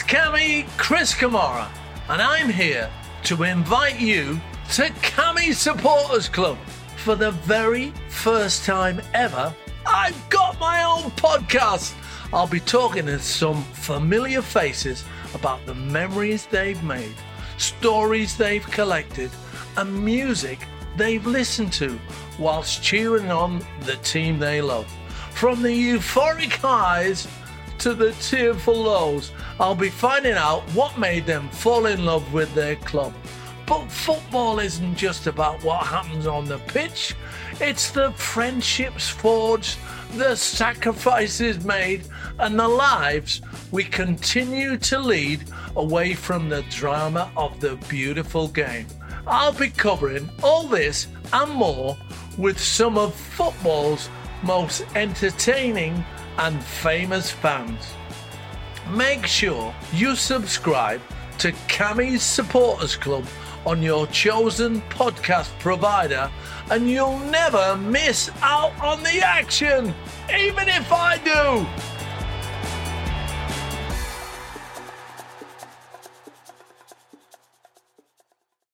Cammy Chris Kamara, and I'm here to invite you to Kammy Supporters Club. For the very first time ever, I've got my own podcast. I'll be talking to some familiar faces about the memories they've made, stories they've collected, and music they've listened to whilst cheering on the team they love. From the euphoric highs to the tearful lows, I'll be finding out what made them fall in love with their club. But football isn't just about what happens on the pitch, it's the friendships forged, the sacrifices made, and the lives we continue to lead away from the drama of the beautiful game. I'll be covering all this and more with some of football's most entertaining and famous fans. Make sure you subscribe to Kammy's Supporters Club on your chosen podcast provider and you'll never miss out on the action, even if I do.